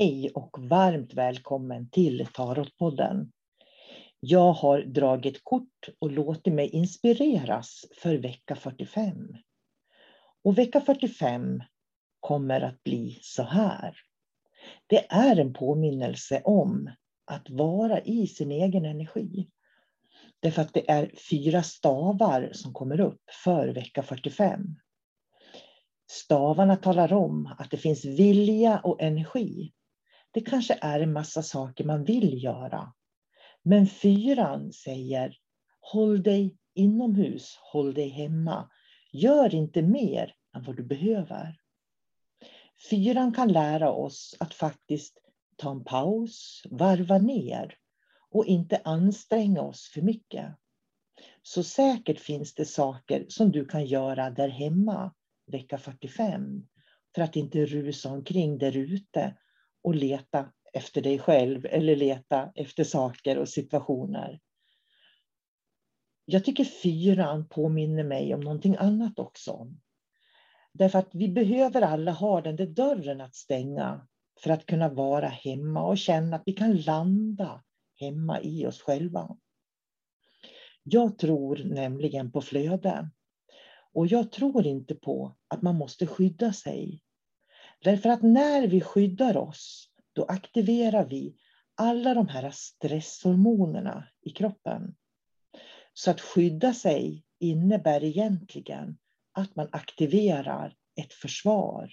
Hej och varmt välkommen till Tarotpodden. Jag har dragit kort och låtit mig inspireras för vecka 45. Och vecka 45 kommer att bli så här. Det är en påminnelse om att vara i sin egen energi. Därför att det är fyra stavar som kommer upp för vecka 45. Stavarna talar om att det finns vilja och energi. Det kanske är en massa saker man vill göra. Men fyran säger håll dig inomhus, håll dig hemma. Gör inte mer än vad du behöver. Fyran kan lära oss att faktiskt ta en paus, varva ner och inte anstränga oss för mycket. Så säkert finns det saker som du kan göra där hemma vecka 45 för att inte rusa omkring där ute och leta efter dig själv eller leta efter saker och situationer. Jag tycker fyran påminner mig om någonting annat också. Därför att vi behöver alla ha den där dörren att stänga för att kunna vara hemma och känna att vi kan landa hemma i oss själva. Jag tror nämligen på flöde. Och jag tror inte på att man måste skydda sig. Därför att när vi skyddar oss, då aktiverar vi alla de här stresshormonerna i kroppen. Så att skydda sig innebär egentligen att man aktiverar ett försvar.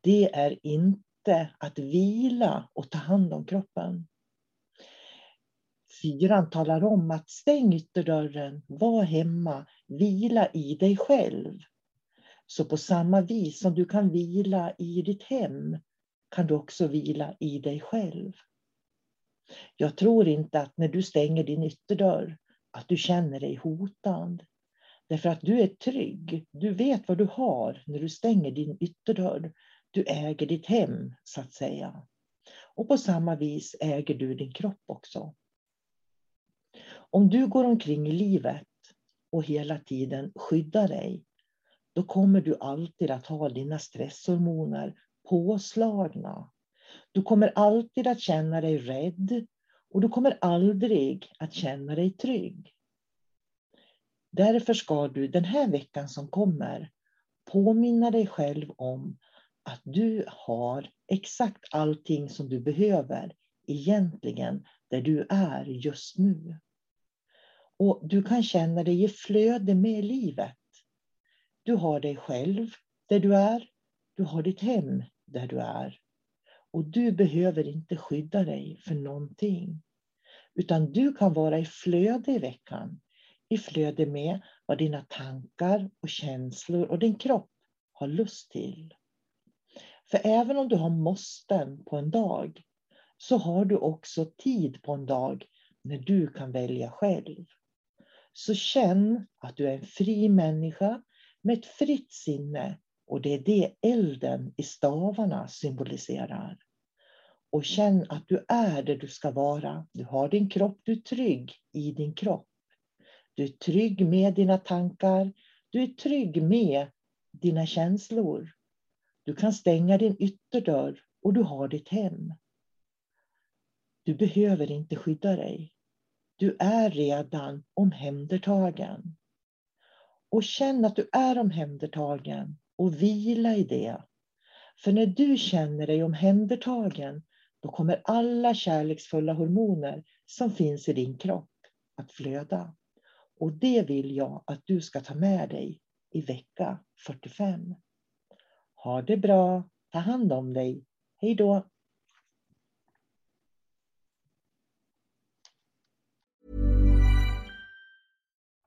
Det är inte att vila och ta hand om kroppen. Fyran talar om att stäng ytterdörren, var hemma, vila i dig själv. Så på samma vis som du kan vila i ditt hem kan du också vila i dig själv. Jag tror inte att när du stänger din ytterdörr att du känner dig hotad. Därför att du är trygg. Du vet vad du har när du stänger din ytterdörr. Du äger ditt hem, så att säga. Och på samma vis äger du din kropp också. Om du går omkring i livet och hela tiden skyddar dig, då kommer du alltid att ha dina stresshormoner påslagna. Du kommer alltid att känna dig rädd och du kommer aldrig att känna dig trygg. Därför ska du den här veckan som kommer påminna dig själv om att du har exakt allting som du behöver egentligen där du är just nu. Och du kan känna dig i flöde med livet. Du har dig själv där du är. Du har ditt hem där du är. Och du behöver inte skydda dig för någonting. Utan du kan vara i flöde i veckan. I flöde med vad dina tankar och känslor och din kropp har lust till. För även om du har måsten på en dag så har du också tid på en dag när du kan välja själv. Så känn att du är en fri människa med ett fritt sinne och det är det elden i stavarna symboliserar. Och känn att du är det du ska vara. Du har din kropp, du är trygg i din kropp. Du är trygg med dina tankar. Du är trygg med dina känslor. Du kan stänga din ytterdörr och du har ditt hem. Du behöver inte skydda dig. Du är redan omhändertagen. Och känn att du är omhändertagen och vila i det. För när du känner dig omhändertagen, då kommer alla kärleksfulla hormoner som finns i din kropp att flöda. Och det vill jag att du ska ta med dig i vecka 45. Ha det bra, ta hand om dig. Hej då!